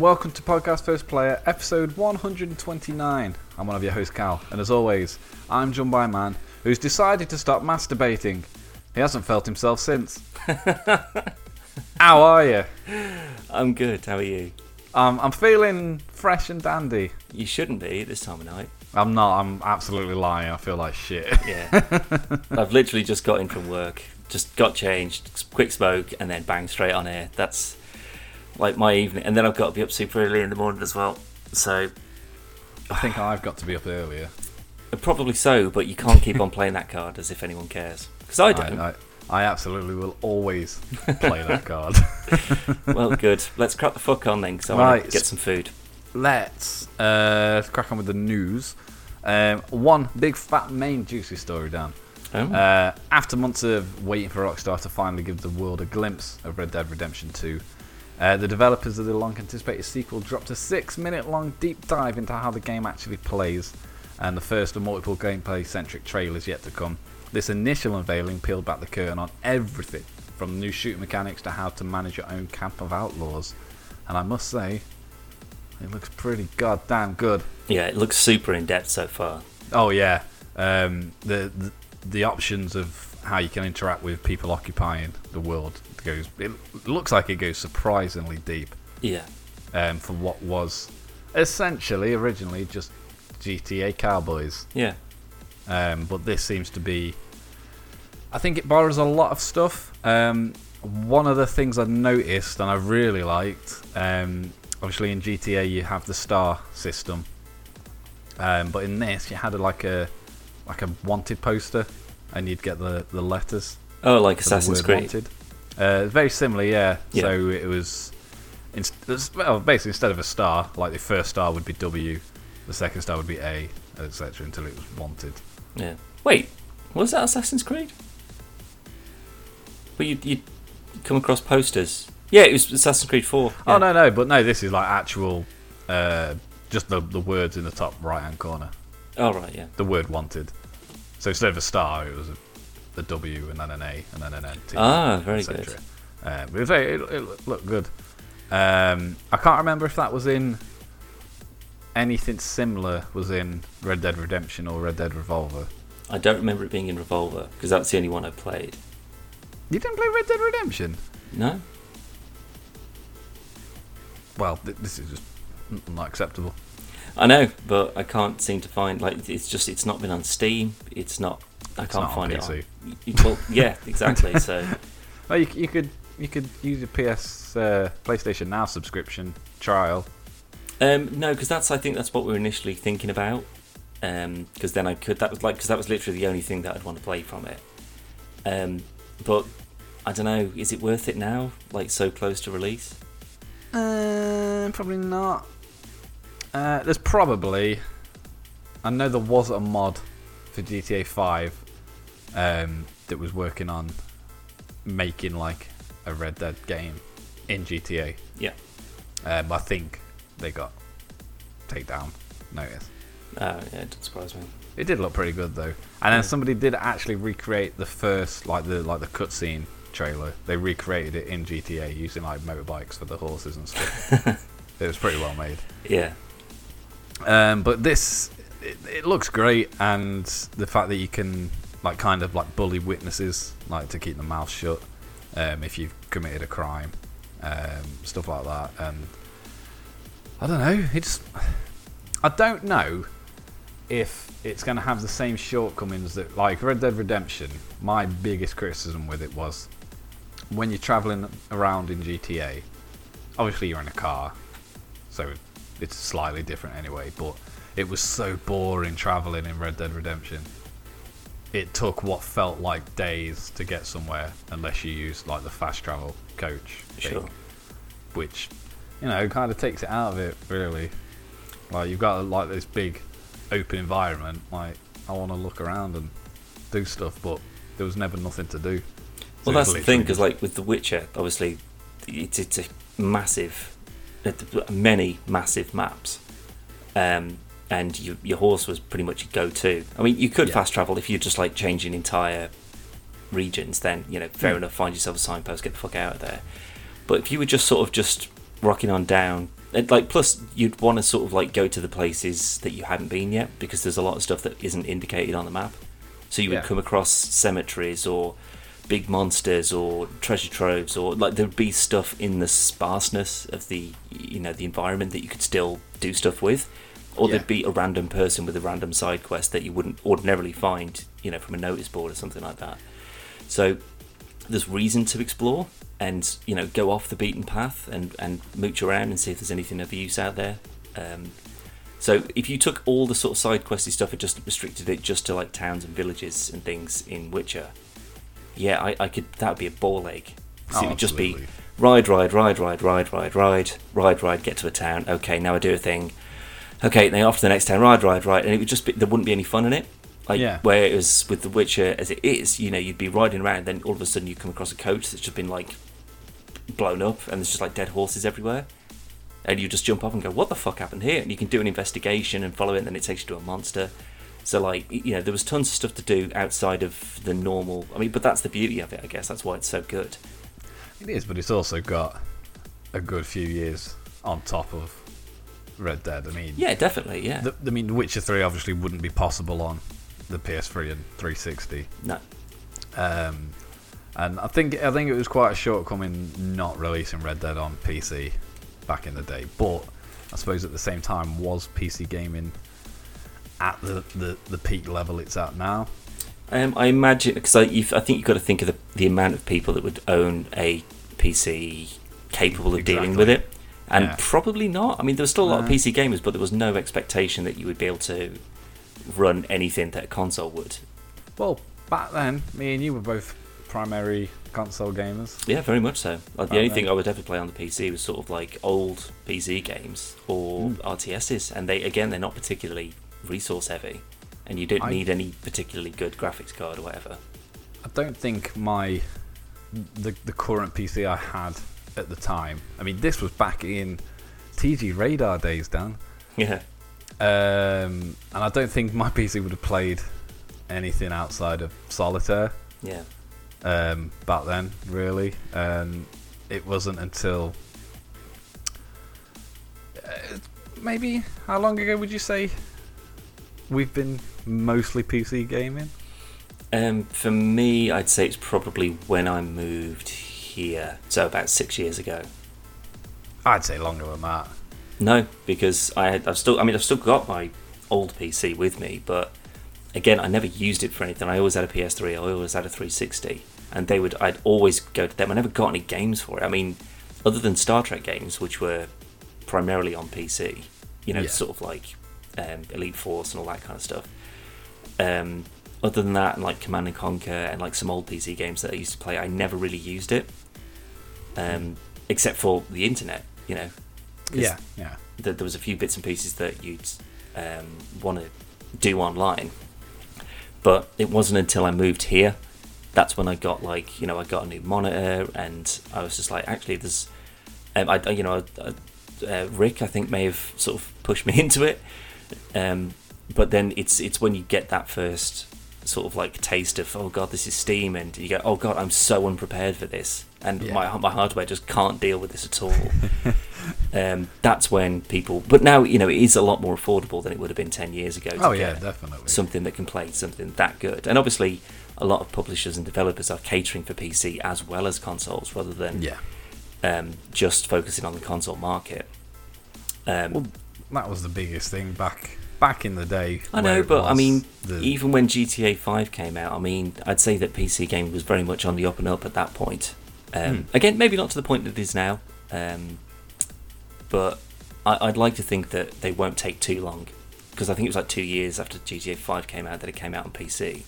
And welcome to Podcast First Player, episode 129. I'm one of your hosts, Cal, and as always, I'm joined by a man who's decided to stop masturbating. He hasn't felt himself since. How are you? I'm good. How are you? Um, I'm feeling fresh and dandy. You shouldn't be at this time of night. I'm not. I'm absolutely lying. I feel like shit. Yeah. I've literally just got in from work, just got changed, quick smoke, and then bang straight on here. That's like my evening, and then I've got to be up super early in the morning as well. So I think I've got to be up earlier. probably so, but you can't keep on playing that card as if anyone cares. Because I I, don't. I, I absolutely will always play that card. well, good. Let's crack the fuck on then, because I want Right. to get some food. Let's uh, crack on with the news. Um, one big fat main juicy story down. Oh, Uh, after months of waiting for Rockstar to finally give the world a glimpse of Red Dead Redemption 2, uh, the developers of the long anticipated sequel dropped a six minute long deep dive into how the game actually plays, and the first of multiple gameplay centric trailers yet to come. This initial unveiling peeled back the curtain on everything from new shooting mechanics to how to manage your own camp of outlaws, and I must say, it looks pretty goddamn good. yeah, it looks super in depth so far. Oh yeah, um, the, the the options of how you can interact with people occupying the world goes. It looks like it goes surprisingly deep Yeah. um, for what was essentially originally just GTA Cowboys, Yeah. um, but this seems to be. I think it borrows a lot of stuff. Um, one of the things I noticed and I really liked, um, obviously in GTA you have the star system, um, but in this you had a, like a like a wanted poster, and you'd get the the letters. Oh, like Assassin's Creed. Uh, very similar, yeah. Yeah. So it was, it's- well, basically instead of a star, like the first star would be W, the second star would be A, etc. Until it was wanted. Yeah. Wait, was that Assassin's Creed? But you you come across posters. Yeah, it was Assassin's Creed Four. Oh no, no, but no, this is like actual, uh, just the the words in the top right hand corner. Oh right, yeah. The word wanted. So instead of a star, it was a, a W and then an A and then an N. T, Ah, very good. Um, it, was it, it looked good. Um, I can't remember if that was in anything similar was in Red Dead Redemption or Red Dead Revolver. I don't remember it being in Revolver because that's the only one I played. You didn't play Red Dead Redemption? No. Well, th- this is just not acceptable. I know, but I can't seem to find like it's just it's not been on Steam. It's not. I It's can't not on find it. PC. On, well, yeah, exactly. So Well, you, you could you could use a PS uh, PlayStation Now subscription trial. um, no, because that's I think that's what we were initially thinking about. Um because then I could that was like because that was literally the only thing that I'd want to play from it. Um, but I don't know. Is it worth it now? Like so close to release? Uh, probably not. Uh, there's probably. I know there was a mod for GTA 5 um, that was working on making like a Red Dead game in GTA. Yeah. Um, I think they got takedown notice. Uh, yeah, it doesn't surprise me. It did look pretty good though, and then Yeah. somebody did actually recreate the first like the like the cutscene trailer. They recreated it in GTA using like motorbikes for the horses and stuff. it was pretty well made. Yeah. Um, but this, it, it looks great, and the fact that you can like kind of like bully witnesses, like to keep their mouth shut, um, if you've committed a crime, um, stuff like that, and I don't know. It's I don't know if it's going to have the same shortcomings that like Red Dead Redemption. My biggest criticism with it was when you're traveling around in GTA. Obviously, you're in a car, so it's slightly different anyway. But it was so boring traveling in Red Dead Redemption. It took what felt like days to get somewhere, unless you used like the fast travel coach, thing, Sure. which you know kind of takes it out of it really. Like you've got like this big open environment. Like I want to look around and do stuff, but there was never nothing to do. Well, that's the thing because, like with The Witcher, obviously, it's it's a massive, many massive maps, um, and you, your horse was pretty much your go-to. I mean, you could Yeah. fast travel if you're just like changing entire regions. Then you know, fair Hmm. enough. Find yourself a signpost, get the fuck out of there. But if you were just sort of just rocking on down. And, like plus, you'd want to sort of like go to the places that you hadn't been yet because there's a lot of stuff that isn't indicated on the map. So you would Yeah. come across cemeteries or big monsters or treasure troves or like there'd be stuff in the sparseness of the you know the environment that you could still do stuff with. Or Yeah. there'd be a random person with a random side quest that you wouldn't ordinarily find you know from a notice board or something like that. So there's reason to explore and you know go off the beaten path and and mooch around and see if there's anything of use out there. Um, so if you took all the sort of side questy stuff and just restricted it just to like towns and villages and things in Witcher, yeah, I, I could. That would be a ball ache. Oh, it would just be ride, ride, ride, ride, ride, ride, ride, ride, ride. Get to a town. Okay, now I do a thing. Okay, then off to the next town. Ride, ride, ride, and it would just be there wouldn't be any fun in it. Like Yeah. where it was with The Witcher as it is, you know, you'd be riding around, and then all of a sudden you come across a coach that's just been like blown up, and there's just like dead horses everywhere and you just jump up and go, "What the fuck happened here?" And you can do an investigation and follow it, and then it takes you to a monster. So like, you know, there was tons of stuff to do outside of the normal. I mean, but that's the beauty of it, I guess. That's why it's so good. It is, but it's also got a good few years on top of Red Dead. I mean, Yeah, definitely. Yeah. the, I mean, The Witcher Three obviously wouldn't be possible on the PS3 and 360. no. Um, and I think I think it was quite a shortcoming not releasing Red Dead on PC back in the day. But I suppose at the same time, was PC gaming at the, the, the peak level it's at now? Um, I imagine because I, I think you've got to think of the, the amount of people that would own a PC capable of dealing with it, and Yeah. probably not. I mean, there was still a lot of PC gamers, but there was no expectation that you would be able to run anything that a console would. Well, back then, me and you were both primary console gamers. Yeah, very much so. Like, the Oh, only no. thing I would ever play on the PC was sort of like old PC games or Hmm. RTSs, and they again they're not particularly resource heavy, and you don't I- need any particularly good graphics card or whatever. I don't think my the the current PC I had at the time. I mean, this was back in TG Radar days, Dan. Yeah, Um, and I don't think my PC would have played anything outside of Solitaire yeah. um, back then, really. Um, it wasn't until uh, maybe how long ago would you say we've been mostly PC gaming? Um, for me, I'd say it's probably when I moved here, so about six years ago. I'd say longer than that. No, because I had, I've still, I mean, I've still got my old PC with me, but again, I never used it for anything. I always had a PS3, I always had a 360, and they would, I'd always go to them. I never got any games for it. I mean, other than Star Trek games, which were primarily on PC, you know, Yeah. sort of like um, Elite Force and all that kind of stuff. Um, other than that, like Command and Conquer and like some old PC games that I used to play, I never really used it, um, except for the internet. You know, Yeah, yeah. th- there was a few bits and pieces that you'd um, want to do online, but it wasn't until I moved here that's when I got like you know I got a new monitor and I was just like actually there's um, I you know uh, uh, Rick I think may have sort of pushed me into it, um, but then it's it's when you get that first sort of like taste of oh god this is Steam and you go oh god I'm so unprepared for this and Yeah. my my hardware just can't deal with this at all. um, that's when people. But now you know it is a lot more affordable than it would have been ten years ago. Oh yeah, definitely. something that can play something that good. And obviously, a lot of publishers and developers are catering for PC as well as consoles, rather than yeah. um, just focusing on the console market. Um, Well, that was the biggest thing back back in the day. I know, but I mean, the- even when GTA 5 came out, I mean, I'd say that PC gaming was very much on the up and up at that point. Um, Hmm. Again, maybe not to the point that it is now, um, but I, I'd like to think that they won't take too long. Because I think it was like two years after GTA 5 came out that it came out on PC.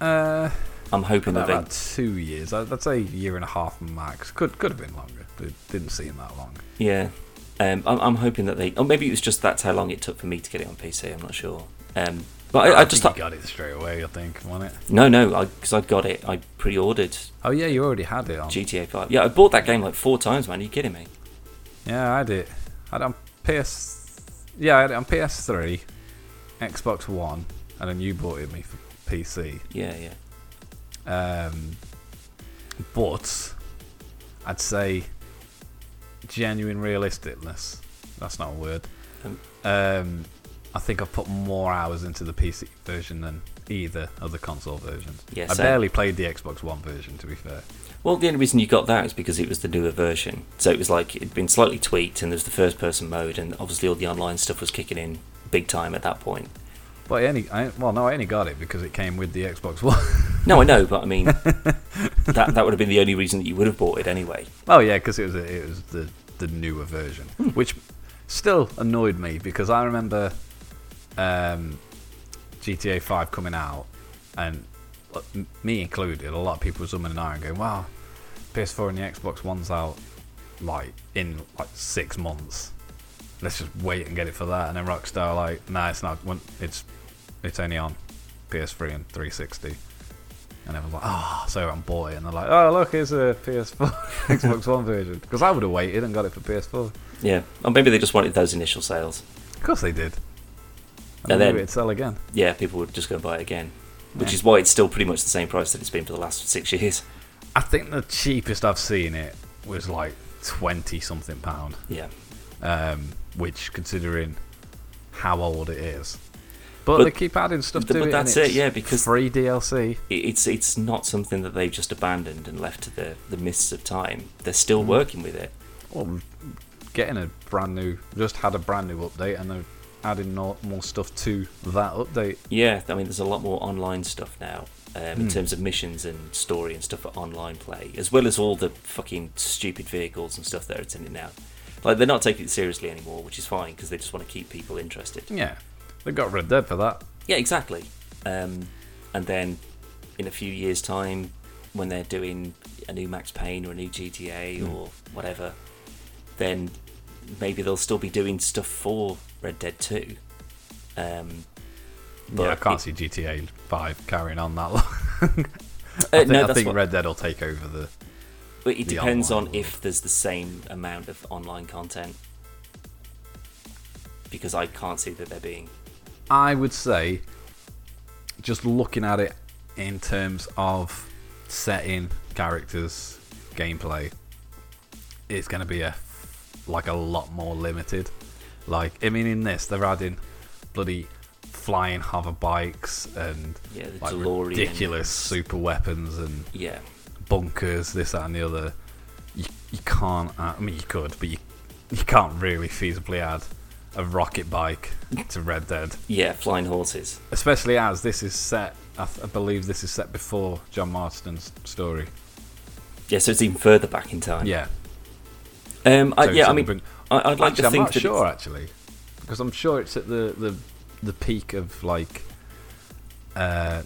uh, I'm hoping about, that they. about two years. I'd, say a year and a half max. Could could have been longer. It didn't seem that long. Yeah. Um, I'm, I'm hoping that they. Or maybe it was just that's how long it took for me to get it on PC. I'm not sure. Um, but I, I just think you got it straight away. I think, wasn't it? No, no, because I, got it. I pre ordered Oh yeah, you already had it on. GTA 5. Yeah, I bought that game like four times, man. Are you kidding me? Yeah, I had it. I had it on PS. Yeah, I had it on PS3, Xbox One, and then you bought it me for PC. Yeah, yeah. Um, but I'd say genuine realisticness. That's not a word. Um, Um, I think I've put more hours into the PC version than either of the console versions. Yeah, I same. barely played the Xbox One version, to be fair. Well, the only reason you got that is because it was the newer version. So it was like it'd been slightly tweaked, and there's the first-person mode, and obviously all the online stuff was kicking in big time at that point. But I only, I, well, no, I only got it because it came with the Xbox One. No, I know, but I mean that that would have been the only reason that you would have bought it anyway. oh yeah, because it was a, it was the the newer version, which still annoyed me because I remember um, GTA Five coming out, and me included, a lot of people umming and going, "Wow, PS4 and the Xbox One's out like in like six months. Let's just wait and get it for that." And then Rockstar like, "Nah, it's not. It's it's only on PS3 and 360." And everyone's like, "Oh, so I'm it." And they're like, "Oh, look, here's a PS4 Xbox One version." Because I would have waited and got it for PS4. Yeah, or maybe they just wanted those initial sales. Of course they did. And, And then it'd sell again. Yeah, people would just go and buy it again, which Yeah. is why it's still pretty much the same price that it's been for the last six years. I think the cheapest I've seen it was like twenty something pound. Yeah, um, which considering how old it is. But, But- they keep adding stuff but- to but it. that's it, yeah, because- free DLC. It's it's not something that they've just abandoned and left to the the mists of time. They're still Mm. working with it. Well, getting a brand new, just had a brand new update, and they're adding no, more stuff to that update. Yeah, I mean, there's a lot more online stuff now um, in Hmm. terms of missions and story and stuff for online play, as well as all the fucking stupid vehicles and stuff that are in it now. Like they're not taking it seriously anymore, which is fine because they just want to keep people interested. Yeah, they got Red Dead for that. Yeah, exactly. Um, and then in a few years' time, when they're doing a new Max Payne or a new GTA Hmm. or whatever, then maybe they'll still be doing stuff for Red Dead 2. Um, but yeah, I can't it- see GTA Five carrying on that long. Uh, I think, no, I think what- Red Dead will take over the. But it the depends on online if there's the same amount of online content. Because I can't see that there being. I would say, just looking at it in terms of setting, characters, gameplay, it's going to be a like a lot more limited. Like, I mean, in this, they're adding bloody flying hover bikes and Yeah, like DeLorean. ridiculous super weapons and Yeah. bunkers, this, that, and the other. You, you can't. Add, I mean, you could, but you you can't really feasibly add a rocket bike to Red Dead. Yeah, flying horses. Especially as this is set, I, th- I believe this is set before John Marston's story. Yeah, so it's even further back in time. Yeah, Um, I, So yeah, I mean, been- I, I'd like actually, to I'm think not that sure it's- actually, because I'm sure it's at the the, the peak of like uh,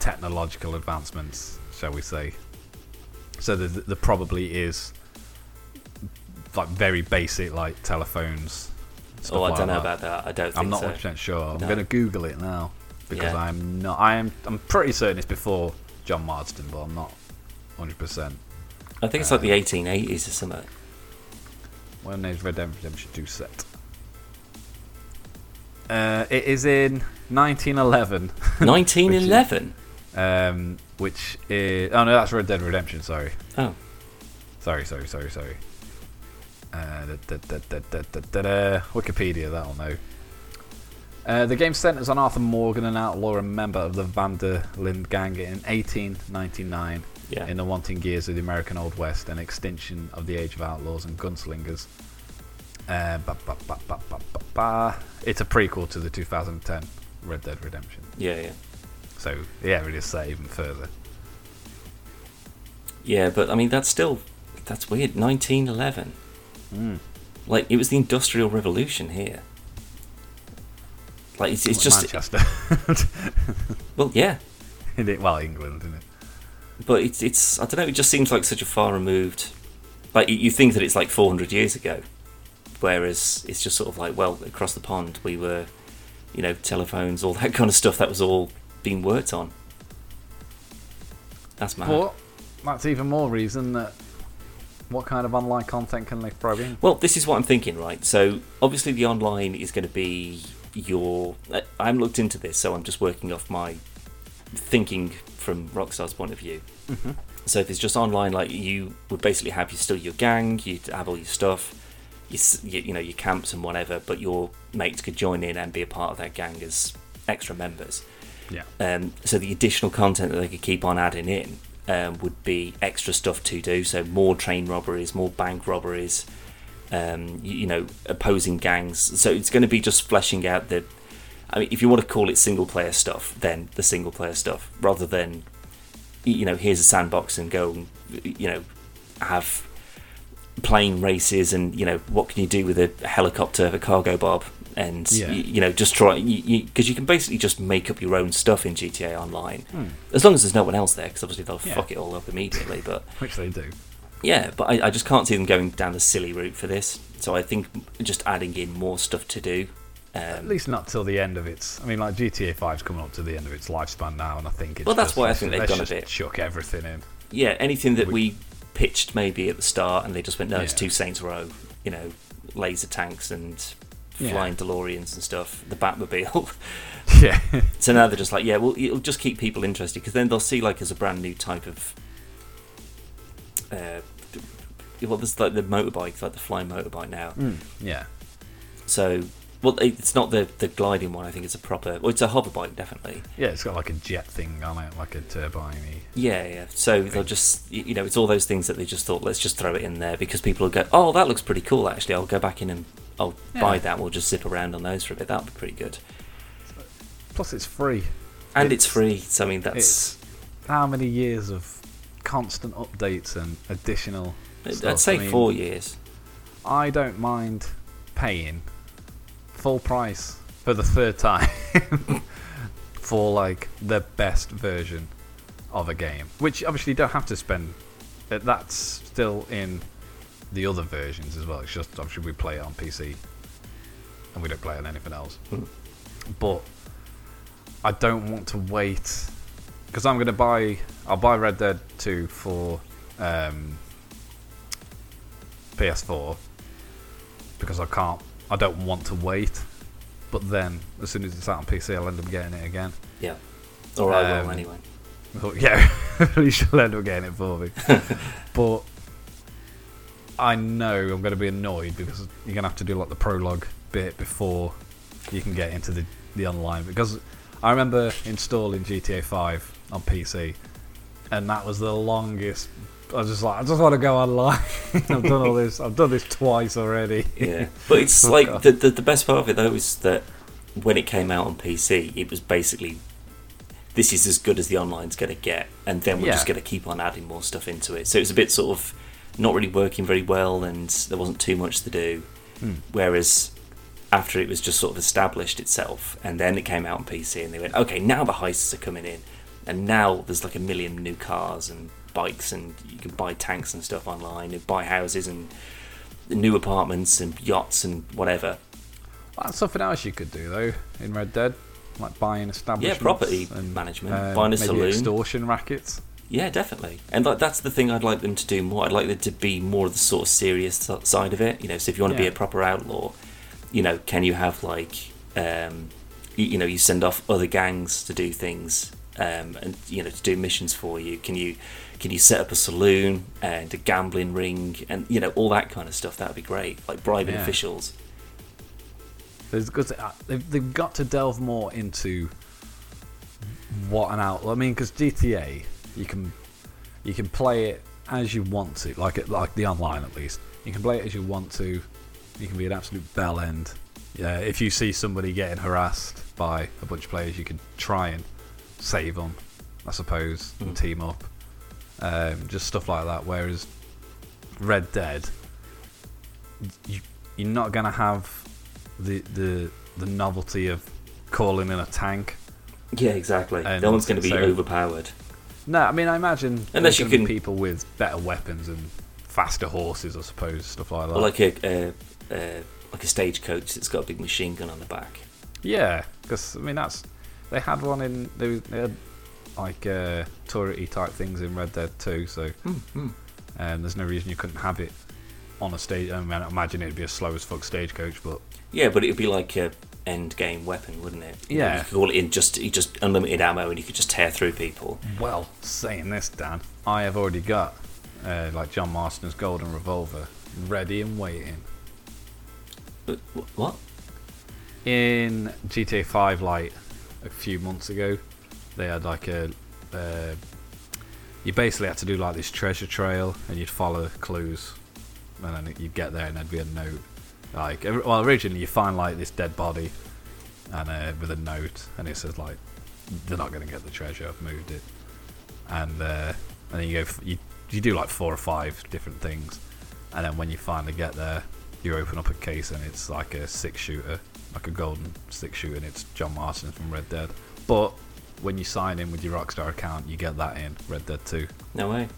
technological advancements, shall we say? So there, there probably is like very basic like telephones. Oh, I like don't know that. about that. I don't think I'm not so. 100 percent sure. I'm No. going to Google it now because Yeah. I'm not. I am. I'm pretty certain it's before John Marston, but I'm not 100. percent I think it's like the Uh, 1880s or something. When is Red Dead Redemption 2 set? Uh, it is in 1911, 1911. um, which is oh no, that's Red Dead Redemption. Sorry, Oh, sorry, sorry, sorry, sorry. Uh, Wikipedia, that'll know. Uh, the game centers on Arthur Morgan, an outlaw and member of the Van der Linde gang, in 1899 yeah. in the wanting years of the American Old West and extinction of the Age of Outlaws and Gunslingers. Uh, ba, ba, ba, it's a prequel to the 2010 Red Dead Redemption. Yeah, yeah. So, yeah, it is that even further. Yeah, but I mean, that's still. That's weird. 1911. Mm. Like, it was the Industrial Revolution here. Like, it's, it's just. Manchester. Well, yeah. In it- well, England, isn't it? But it's, it's. I don't know, it just seems like such a far removed. Like, you- you think that it's like 400 years ago. Whereas it's just sort of like, well, across the pond, we were. You know, telephones, all that kind of stuff that was all being worked on. That's mad. But that's even more reason that what kind of online content can they throw in? Well, this is what I'm thinking, right? So, obviously, the online is going to be your. I- haven't looked into this, so I'm just working off my thinking from Rockstar's point of view. Mm-hmm. So if it's just online, like you would basically have you still your gang, you'd have all your stuff, you know your camps and whatever, but your mates could join in and be a part of that gang as extra members. Yeah. Um, so the additional content that they could keep on adding in um, would be extra stuff to do. So more train robberies, more bank robberies, um, you, you know, opposing gangs. So it's going to be just fleshing out the. I mean, if you want to call it single player stuff, then the single player stuff, rather than, you know, here's a sandbox and go, you know, have plane races and you know what can you do with a helicopter, a Cargobob, and Yeah. y- you know just try because you, you can basically just make up your own stuff in GTA Online Hmm. as long as there's no one else there because obviously they'll Yeah. fuck it all up immediately. But Which they do. yeah, but I, I just can't see them going down the silly route for this. So I think just adding in more stuff to do. At Um, least not till the end of its. I mean, like GTA 5's coming up to the end of its lifespan now, and I think it's. Well, that's just- why I think they've done a bit. Chuck everything in. yeah, anything that We- we pitched maybe at the start and they just went, no, it's two Saints Row, you know, laser tanks and Yeah. flying DeLoreans and stuff, the Batmobile. Yeah. So now they're just like, yeah, well, it'll just keep people interested because then they'll see like as a brand new type of. Uh, well, there's like the motorbike, like the flying motorbike now. Mm, yeah. So, well, it's not the the gliding one. I think it's a proper. Well, it's a hover bike, definitely. Yeah, it's got like a jet thing on it, like a turbine Yeah, yeah. So they'll just, you know, it's all those things that they just thought, let's just throw it in there because people will go, oh, that looks pretty cool. Actually, I'll go back in and I'll buy that. We'll just zip around on those for a bit. That'll be pretty good. Plus, it's free. And it's, It's- free. So I mean, that's. How many years of constant updates and additional. I'd say I mean, four years. I don't mind paying full price for the third time for like the best version of a game, which obviously you don't have to spend. That's still in the other versions as well. It's just obviously we play it on PC and we don't play it on anything else. Hmm. But I don't want to wait because I'm going to buy. I'll buy Red Dead 2 for um, PS4 because I can't. I don't want to wait. But then, as soon as it's out on PC, I'll end up getting it again. Yeah. Or I Um, will anyway. Thought, yeah, you should end up getting it for me. but I know I'm going to be annoyed because you're going to have to do like the prologue bit before you can get into the, the online. Because I remember installing GTA 5 on PC, and that was the longest. I was just like, I just want to go online. I've done all this. I've done this twice already. Yeah. But it's Oh, like the, the the best part of it though is that when it came out on PC, it was basically this is as good as the online's going to get, and then we're Yeah. just going to keep on adding more stuff into it. So it's a bit sort of not really working very well, and there wasn't too much to do. Hmm. Whereas after it was just sort of established itself, and then it came out on PC, and they went, okay, now the heists are coming in, and now there's like a million new cars and bikes, and you can buy tanks and stuff online, and buy houses and new apartments and yachts and whatever. That's something else you could do though in Red Dead, like buying Yeah, property and, management, uh, buying a maybe saloon. extortion rackets. Yeah, definitely. And like that's the thing I'd like them to do more. I'd like there to be more of the sort of serious side of it. You know, so if you want to be a proper outlaw, you know, can you have like, um, you, you know, you send off other gangs to do things, um, and you know, to do missions for you. Can you, can you set up a saloon and a gambling ring, and you know, all that kind of stuff? That would be great. Like bribing Yeah. officials. There's because they've, they've got to delve more into what an outlaw. I mean, because GTA, you can you can play it as you want to, like it, like the online at least. You can play it as you want to. You can be an absolute bell end. Yeah, if you see somebody getting harassed by a bunch of players, you can try and save them, I suppose, and Mm. team up. Um, just stuff like that. Whereas Red Dead, you, you're not gonna have the the the novelty of calling in a tank. Yeah, exactly. And no one's going to be so- overpowered. No, I mean I imagine Unless you can- people with better weapons and faster horses, I suppose, stuff like that. Or like a, like a stagecoach that's got a big machine gun on the back. yeah, because I mean that's they had one in they, they had like uh, turrety type things in Red Dead 2, so Hmm, um, there's no reason you couldn't have it on a stage. I mean, I imagine it'd be a slow as fuck stagecoach, but Yeah, but it would be like a end game weapon, wouldn't it? You know, Yeah. You could call it in just you just unlimited ammo, and you could just tear through people. well, saying this, Dan, I have already got uh, like John Marston's golden revolver ready and waiting. But what? in GTA 5 like a few months ago they had like a uh, you basically had to do like this treasure trail and you'd follow clues and then you'd get there and there'd be a note like well originally you find like this dead body and uh, with a note and it says like they're not going to get the treasure I've moved it. And uh, and then you go you, you do like four or five different things. And then when you finally get there you open up a case and it's like a six shooter like a golden six shooter and it's John Marston from Red Dead. But when you sign in with your Rockstar account you get that in Red Dead 2 No way.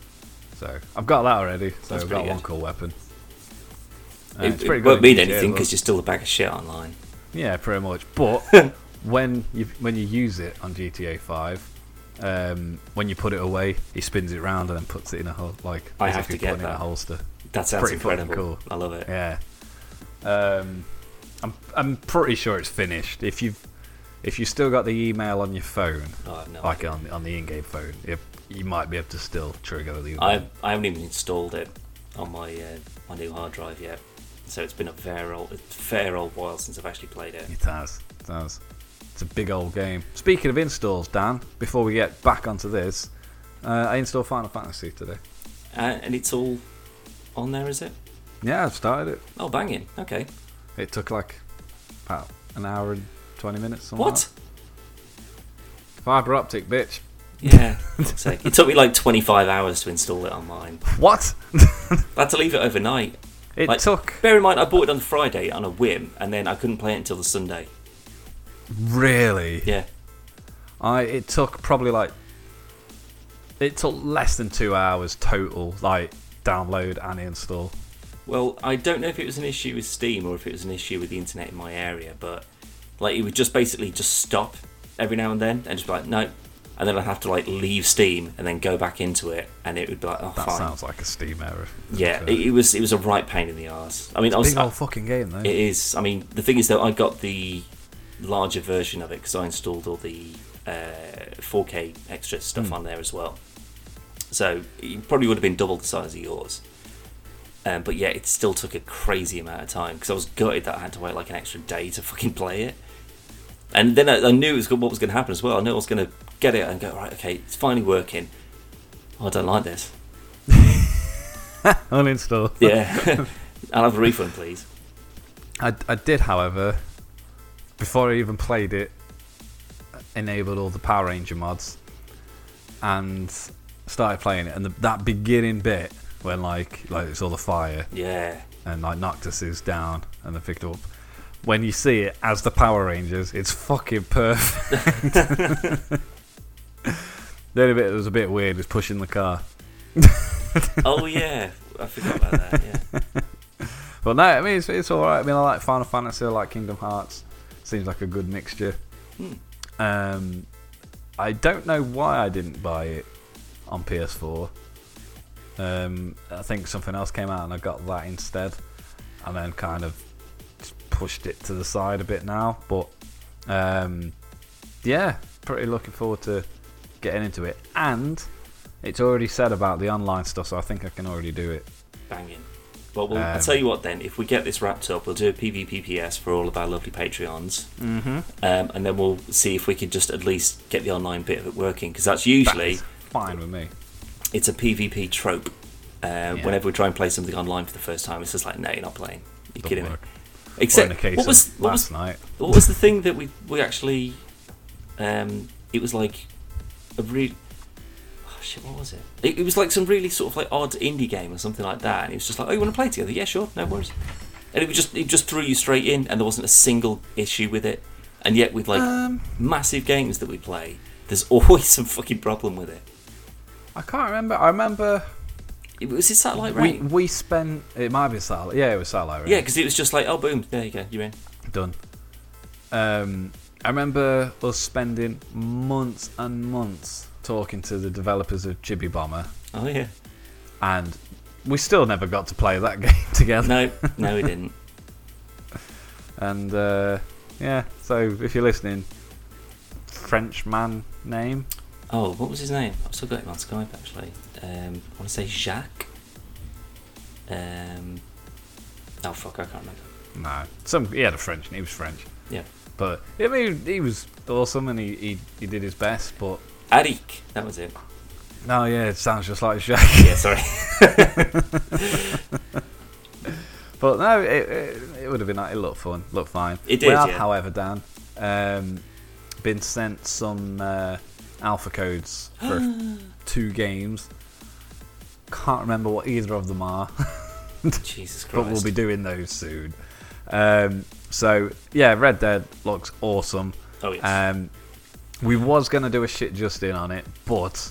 so I've got that already so That's I've got pretty one cool weapon Uh, it it's it pretty won't mean anything because you're still a bag of shit online. Yeah, pretty much. But when you when you use it on GTA 5, um, when you put it away, he spins it round and then puts it in a like I have to get it in a that. holster. That sounds Pretty incredible. cool. I love it. Yeah. Um, I'm I'm pretty sure it's finished. If you've if you still got the email on your phone, Oh, no like idea. on on the in-game phone, if you might be able to still trigger the. I I haven't even installed it on my uh, my new hard drive yet, so it's been a fair old fair old while since I've actually played it. It has. It has. It's a big old game. Speaking of installs, Dan, before we get back onto this, uh, I installed Final Fantasy today. Uh, and it's all on there, is it? Yeah, I've started it. Oh, banging. Okay. It took like about an hour and 20 minutes. something like What? Fiber optic, bitch. Yeah. it took me like 25 hours to install it on mine. What? I had to leave it overnight. It Like- took. Bear in mind, I bought it on Friday on a whim, and then I couldn't play it until the Sunday. Really? Yeah. I. It took probably like. It took less than two hours total, like download and install. Well, I don't know if it was an issue with Steam or if it was an issue with the internet in my area, but like it would just basically just stop every now and then and just be like, no. And then I'd have to like leave Steam and then go back into it, and it would be like, oh, That fine. sounds like a Steam error. yeah, it, it was it was a right pain in the arse. I mean, I was, Big old fucking game though. It is. I mean, the thing is that I got the larger version of it because I installed all the uh, 4K extra stuff Hmm. on there as well. So it probably would have been double the size of yours. Um, but yeah, it still took a crazy amount of time because I was gutted that I had to wait like an extra day to fucking play it. And then I, I knew it was, what was going to happen as well. I knew I was going to get it and go right. Okay, it's finally working. Oh, I don't like this. Uninstall. Yeah, I'll have a refund, please. I, I did, however, before I even played it, enabled all the Power Ranger mods and started playing it. And the, that beginning bit when like like it's all the fire Yeah, and like Noctis is down and they picked up. When you see it as the Power Rangers, it's fucking perfect. The only bit that was a bit weird was pushing the car. oh yeah, I forgot about that. Yeah. But no, I mean it's, it's all right. I mean I like Final Fantasy, I like Kingdom Hearts. Seems like a good mixture. Hmm. Um, I don't know why I didn't buy it on PS4. Um, I think something else came out and I got that instead, and then kind of pushed it to the side a bit now. But um, yeah, pretty looking forward to getting into it. And it's already said about the online stuff, so I think I can already do it. Banging. Well, we'll I'll Um, tell you what then. If we get this wrapped up, we'll do a PvPPS for all of our lovely Patreons, Mm-hmm. um, and then we'll see if we can just at least get the online bit of it working because that's usually fine with me. it's a PvP trope. Uh, Yeah. Whenever we try and play something online for the first time, it's just like, no, you're not playing. You're Doesn't kidding me. work. Except, the case what was what last was night. what was the thing that we we actually? Um, it was like a really Oh shit! What was it? it? It was like some really sort of like odd indie game or something like that, and it was just like, oh, you want to play together? Yeah, sure, no worries. And it was just it just threw you straight in, and there wasn't a single issue with it. And yet, with like Um, massive games that we play, there's always some fucking problem with it. I can't remember. I remember It was it Satellite we we spent. It might be satellite. Yeah, it was satellite. Reign. yeah, because it was just like, oh, boom, there you go, you're in. done. Um, I remember us spending months and months talking to the developers of Chibi Bomber, Oh yeah, and we still never got to play that game together. No, no, we didn't. And uh, yeah, so if you're listening, French man name. Oh, what was his name? I've still got him on Skype actually. Um, I want to say Jacques. Um, oh fuck, I can't remember. No, some he had a French. Name he was French, Yeah, but I mean he was awesome and he, he, he did his best. But Arik, that was it. no, yeah, it sounds just like Jacques. Yeah, sorry. But no, it, it, it would have been it looked fun, looked fine. It did, We have, yeah. however, Dan, um, been sent some uh, alpha codes for two games. Can't remember what either of them are, Jesus Christ! but we'll be doing those soon. Um, so yeah, Red Dead looks awesome. oh yes. Um, we was gonna do a shit just in on it, but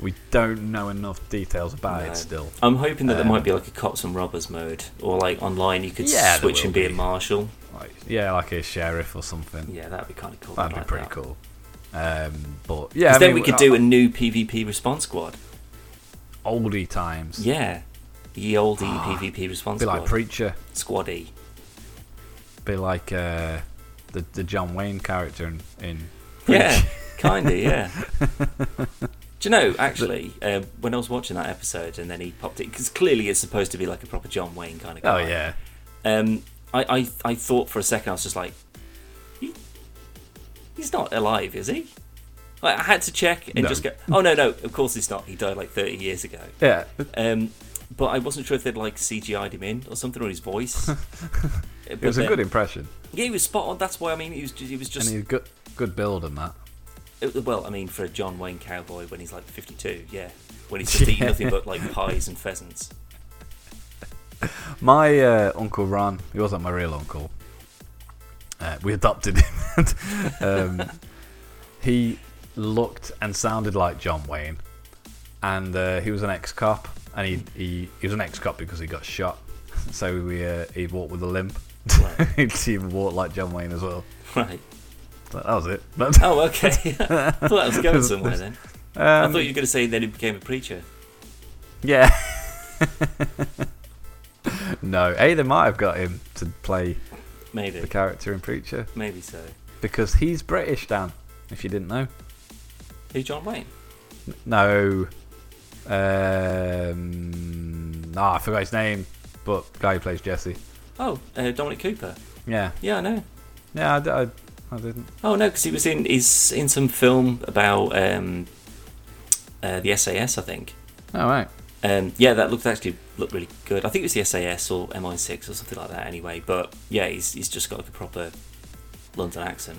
we don't know enough details about No. it still. I'm hoping that there um, might be like a cops and robbers mode, or like online you could Yeah, switch and be, a marshal. Like, yeah, like a sheriff or something. Yeah, that'd be kind of cool. That'd be like pretty that. cool. Um, but yeah, I then mean, we could uh, do a new PvP response squad. oldie times. Yeah, the old PvP response squad. Be like squad. preacher. Squaddy. Be like uh, the the John Wayne character in. in Yeah, kinda. Yeah. Do you know actually uh, when I was watching that episode and then he popped it because clearly it's supposed to be like a proper John Wayne kind of guy. oh yeah. Um, I, I I thought for a second I was just like, he, he's not alive, is he? Like, I had to check and No. just go. Oh no, no, of course he's not. He died like thirty years ago. Yeah. Um, but I wasn't sure if they'd like CGI'd him in or something or his voice. It was a good impression, Yeah, he was spot on. That's why I mean, he was just, he was and just he's good good build and that. it- well. I mean, for a John Wayne cowboy when he's like fifty-two, yeah, when he's just eating nothing but like pies and pheasants. My uh, uncle Ron, he wasn't my real uncle. Uh, we adopted him. um, he looked and sounded like John Wayne, and uh, he was an ex-cop, and he, he he was an ex-cop because he got shot. So we uh, he walked with a limp. Right. he even walked like John Wayne as well. Right. That was it. But, Oh, okay. I thought that was going somewhere then. I um, thought you were going to say then he became a preacher. yeah. no, hey, they might have got him to play Maybe. the character in Preacher Maybe so. because he's British, Dan. If you didn't know. Who's John Wayne? No. Um, ah, I forgot his name, but guy who plays Jesse. Oh, uh, Dominic Cooper. Yeah, Yeah, I know. yeah, I didn't. Oh no, because he was in he's in some film about um, uh, the SAS, I think. Oh right. Um, yeah, that looked actually looked really good. I think it was the SAS or MI6 or something like that. Anyway, but yeah, he's he's just got like a proper London accent.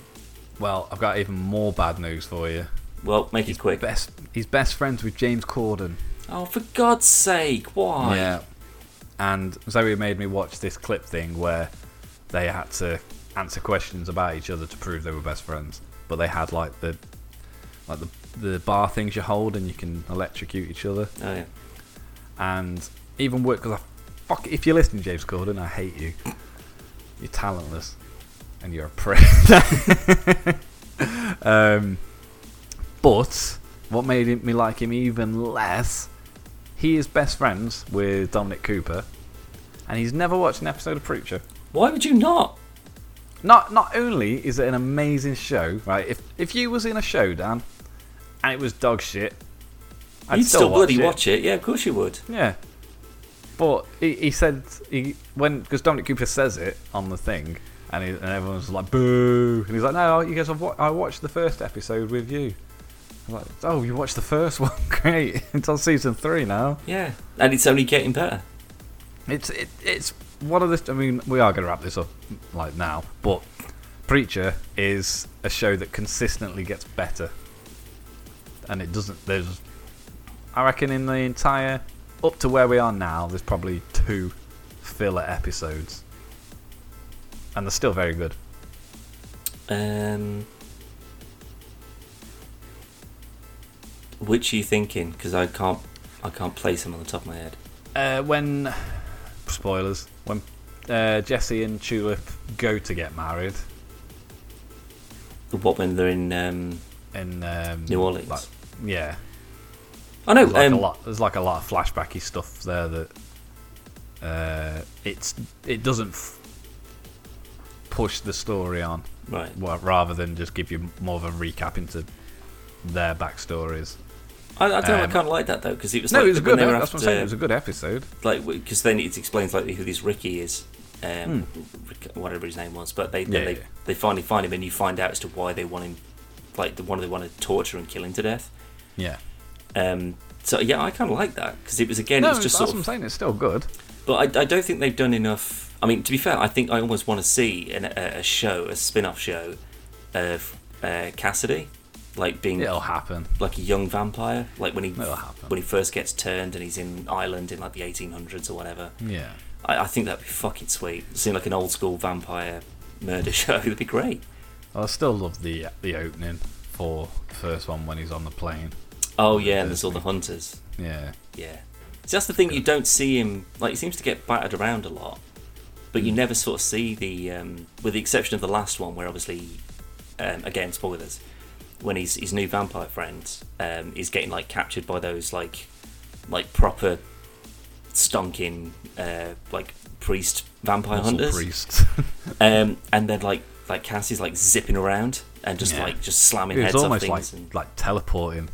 Well, I've got even more bad news for you. Well, make it quick. Best, he's best friends with James Corden. Oh, for God's sake, why? Yeah. And Zoe made me watch this clip thing where they had to answer questions about each other to prove they were best friends. But they had like the like the the bar things you hold and you can electrocute each other. Oh yeah. And even work because I fuck if you're listening, James Corden, I hate you. You're talentless and you're a prick. um, but what made me like him even less, he is best friends with Dominic Cooper, and he's never watched an episode of Preacher. Why would you not? Not not only is it an amazing show, right? If if you was in a show, Dan, and it was dog shit, I'd You'd still, watch bloody it. watch it. Yeah, of course you would. Yeah. But he, he said he when because Dominic Cooper says it on the thing, and, he, and everyone's like boo, and he's like, no, you guys, I've wa- I watched the first episode with you. Like, oh, you watched the first one? Great, it's on season three now. Yeah, and it's only getting better. It's it, it's one of the. I mean, we are going to wrap this up like now, but Preacher is a show that consistently gets better, and it doesn't. There's, I reckon, in the entire up to where we are now, there's probably two filler episodes, and they're still very good. Um, which are you thinking? Because I can't, I can't place them on the top of my head. Uh, when spoilers, when uh, Jesse and Tulip go to get married What when they're in? Um, in um, New Orleans? like- yeah, I know. There's like um, a lot. There's like a lot of flashbacky stuff there that uh, it's it doesn't f- push the story on, Right. well, rather than just give you more of a recap into their backstories. I, I don't know. I Um, kind of like that though because it was no, like it was a good. they were That's what I'm saying. It was a good episode. like because then it explains like who this Ricky is, um, Rick- whatever his name was. But they Hmm. Yeah, they, yeah. they finally find him, and you find out as to why they want him, like the one they want to torture and kill him to death. Yeah. Um, so yeah, I kind of like that because it was again, no, it was just that's sort what I'm saying. It's still good. But I, I don't think they've done enough. I mean, to be fair, I think I almost want to see an, a, a show, a spin-off show of uh, Cassidy, like being It'll happen. like a young vampire, like when he when he first gets turned and he's in Ireland in like the 1800s or whatever. Yeah. I, I think that'd be fucking sweet. Seeing like an old school vampire murder show, that'd be great. I still love the the opening for the first one when he's on the plane. Oh yeah, and there's all the hunters. Yeah. Yeah. See, that's the thing. You don't see him like he seems to get battered around a lot, but you Hmm. never sort of see the, um, with the exception of the last one, where obviously, um, again spoilers, when his his new vampire friend um, is getting like captured by those like, like proper, stonking uh, like priest vampire Muscle hunters. priest. Um, and then like like Cassie's like zipping around and just Yeah. like just slamming it's heads off almost like things, and like teleporting.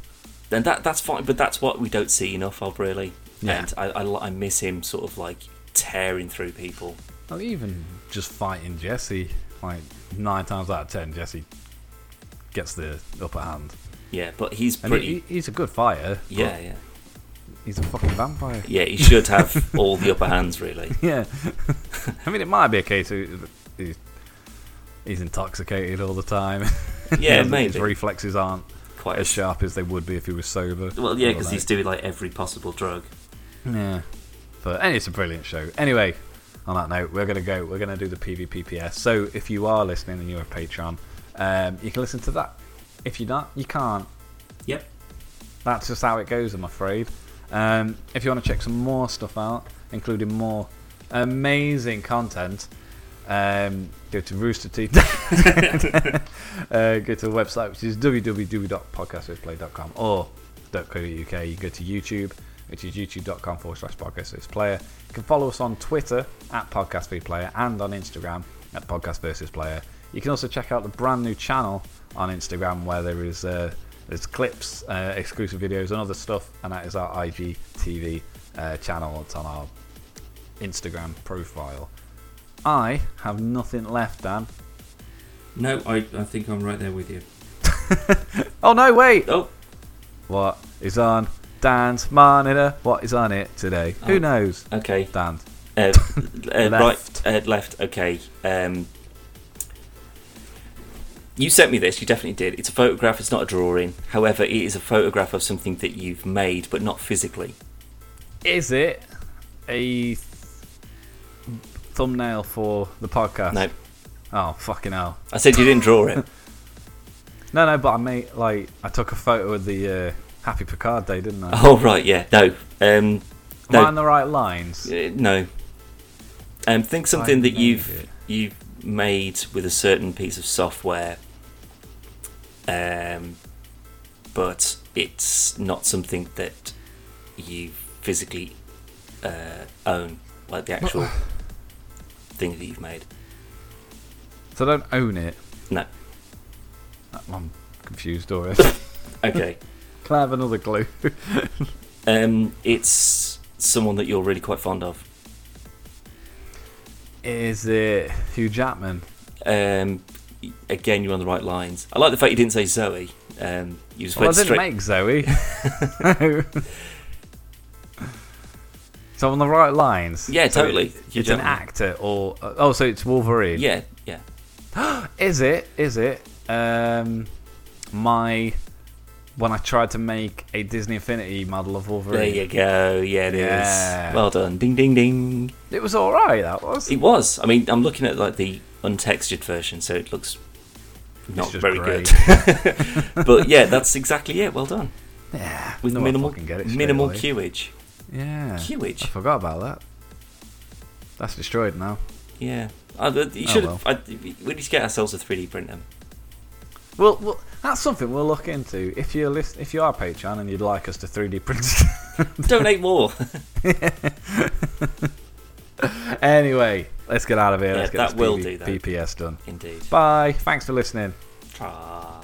then that that's fine. But that's what we don't see enough of, really. Yeah. And I, I I miss him sort of like tearing through people. Well, even just fighting Jesse, like nine times out of ten, Jesse gets the upper hand. Yeah, but he's pretty. he, he's a good fighter. yeah, yeah, He's a fucking vampire. yeah. He should have all the upper hands, really. Yeah. I mean, it might be a case of he's, he's intoxicated all the time. Yeah, His- His reflexes aren't Quite as sharp as they would be if he was sober. Well, yeah, because like- he's doing like every possible drug. Yeah. But and it's a brilliant show. Anyway, on that note, we're gonna go. We're gonna do the PvPPS. So if you are listening and you're a Patreon, um, you can listen to that. If you're not, you can't. Yep. That's just how it goes, I'm afraid. Um, if you want to check some more stuff out, including more amazing content, um, go to Rooster Teeth. uh, go to the website, which is www.podcastwithplay.com or .co.uk. You go to YouTube, which is youtube.com forward slash podcastplayer. You can follow us on Twitter at podcastplayer and on Instagram at podcast versus player. You can also check out the brand new channel on Instagram where there is uh, there's clips, uh, exclusive videos, and other stuff, and that is our IGTV uh, channel. It's on our Instagram profile. I have nothing left, Dan. No, I, I think I'm right there with you. Oh no, wait! Oh, What is on Dan's monitor? What is on it today? Oh. Who knows? okay. Dan. Uh, uh, Left. Right, uh, left. Okay. Um, you sent me this. You definitely did. It's a photograph. It's not a drawing. However, it is a photograph of something that you've made, but not physically. Is it a th- thumbnail for the podcast? No, Oh fucking hell! I said you didn't draw it. No, no, but I made like I took a photo of the uh, Happy Picard Day, didn't I? oh right, yeah. No, um, Am. I on the right lines? uh, no. Um, think something I that you've it. you've made with a certain piece of software, um, but it's not something that you physically uh, own, like the actual thing that you've made. So I don't own it. No. I'm confused already. Okay. Can I have another clue? um, it's someone that you're really quite fond of. Is it Hugh Jackman? Um, again, you're on the right lines. I like the fact you didn't say Zoe. Um, you just Well, I didn't straight. make Zoe. so on the right lines. Yeah, So totally. Hugh It's an actor, or oh, so it's Wolverine. Yeah, yeah. Is it? Is it? Um, my when I tried to make a Disney Infinity model of Wolverine. There you go. Yeah, it is. Yeah. Well done. Ding, ding, ding. It was all right. That was. It was. I mean, I'm looking at like the untextured version, so it looks not very good. but yeah, that's exactly it. Well done. yeah. With no, minimal, get it minimal queuage. Yeah. I forgot about that. That's destroyed now. Yeah. Uh, but you Oh, should well. have. We need to get ourselves a 3D printer. Well, well, that's something we'll look into. If you're list- if you are Patreon and you'd like us to 3D print, Donate more. Anyway, Let's get out of here. Yeah, Let's get that this will do that. PPS done. Indeed. Bye. Thanks for listening. Ah.